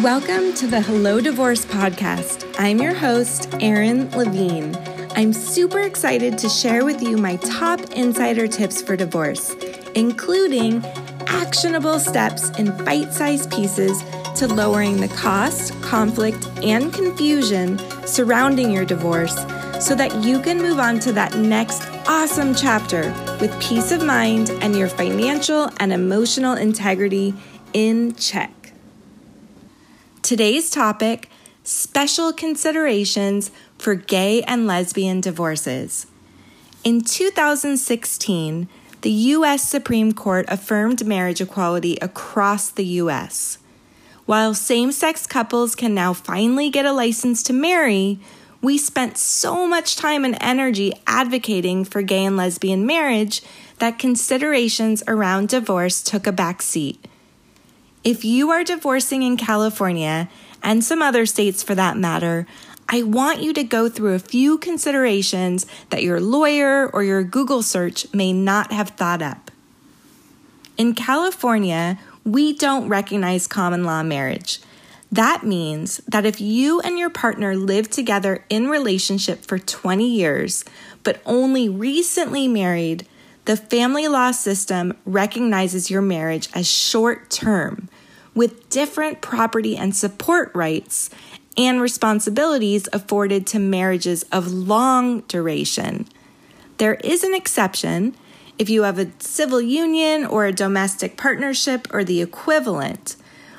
Welcome to the Hello Divorce podcast. I'm your host, Erin Levine. I'm super excited to share with you my top insider tips for divorce, including actionable steps in bite sized pieces to lowering the cost, conflict, and confusion surrounding your divorce so that you can move on to that next awesome chapter with peace of mind and your financial and emotional integrity in check. Today's topic special considerations for gay and lesbian divorces. In 2016, the U.S. Supreme Court affirmed marriage equality across the U.S. While same sex couples can now finally get a license to marry, we spent so much time and energy advocating for gay and lesbian marriage that considerations around divorce took a back seat. If you are divorcing in California, and some other states for that matter, I want you to go through a few considerations that your lawyer or your Google search may not have thought up. In California, we don't recognize common law marriage. That means that if you and your partner live together in relationship for 20 years, but only recently married, the family law system recognizes your marriage as short term with different property and support rights and responsibilities afforded to marriages of long duration. There is an exception if you have a civil union or a domestic partnership or the equivalent.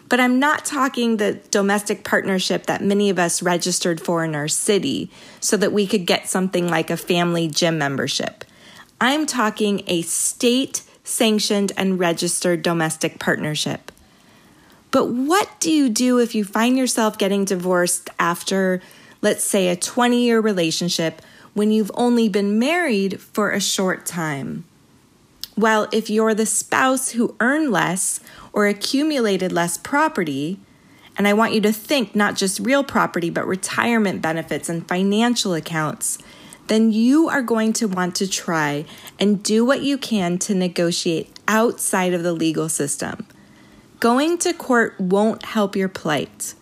But I'm not talking the domestic partnership that many of us registered for in our city so that we could get something like a family gym membership. I'm talking a state sanctioned and registered domestic partnership. But what do you do if you find yourself getting divorced after, let's say, a 20 year relationship when you've only been married for a short time? Well, if you're the spouse who earned less or accumulated less property, and I want you to think not just real property, but retirement benefits and financial accounts, then you are going to want to try and do what you can to negotiate outside of the legal system. Going to court won't help your plight.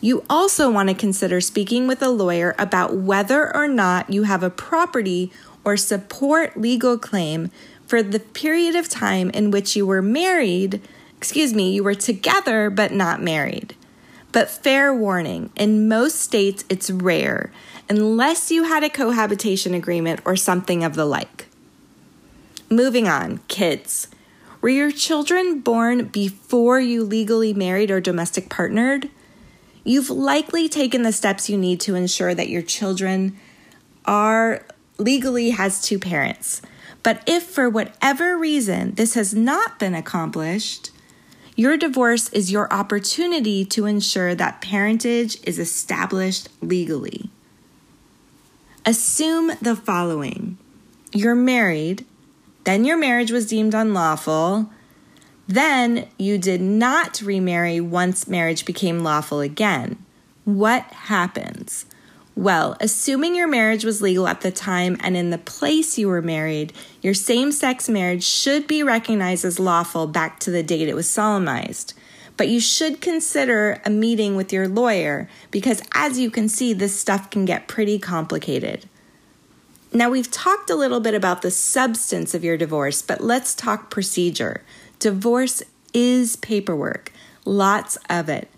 You also want to consider speaking with a lawyer about whether or not you have a property or support legal claim for the period of time in which you were married, excuse me, you were together but not married. But fair warning, in most states it's rare, unless you had a cohabitation agreement or something of the like. Moving on, kids. Were your children born before you legally married or domestic partnered? You've likely taken the steps you need to ensure that your children are legally has two parents. But if for whatever reason this has not been accomplished, your divorce is your opportunity to ensure that parentage is established legally. Assume the following you're married then your marriage was deemed unlawful. Then you did not remarry once marriage became lawful again. What happens? Well, assuming your marriage was legal at the time and in the place you were married, your same sex marriage should be recognized as lawful back to the date it was solemnized. But you should consider a meeting with your lawyer because, as you can see, this stuff can get pretty complicated. Now, we've talked a little bit about the substance of your divorce, but let's talk procedure. Divorce is paperwork, lots of it.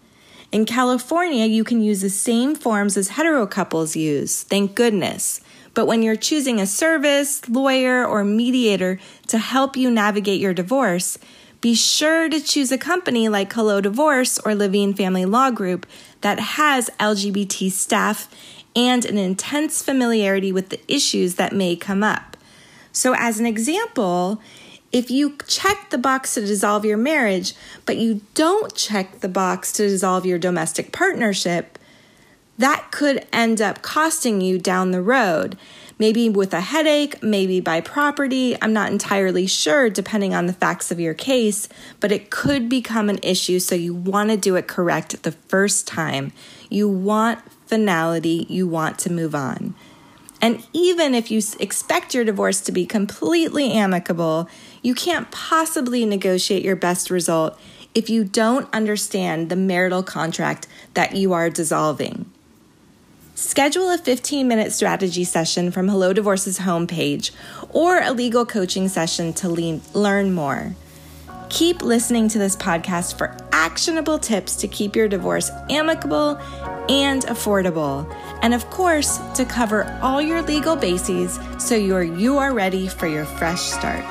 In California, you can use the same forms as hetero couples use, thank goodness. But when you're choosing a service, lawyer, or mediator to help you navigate your divorce, be sure to choose a company like Hello Divorce or Levine Family Law Group that has LGBT staff and an intense familiarity with the issues that may come up. So, as an example, if you check the box to dissolve your marriage, but you don't check the box to dissolve your domestic partnership, that could end up costing you down the road. Maybe with a headache, maybe by property. I'm not entirely sure, depending on the facts of your case, but it could become an issue. So you want to do it correct the first time. You want finality, you want to move on. And even if you expect your divorce to be completely amicable, you can't possibly negotiate your best result if you don't understand the marital contract that you are dissolving. Schedule a 15 minute strategy session from Hello Divorce's homepage or a legal coaching session to le- learn more. Keep listening to this podcast for actionable tips to keep your divorce amicable and affordable. And of course, to cover all your legal bases so you're, you are ready for your fresh start.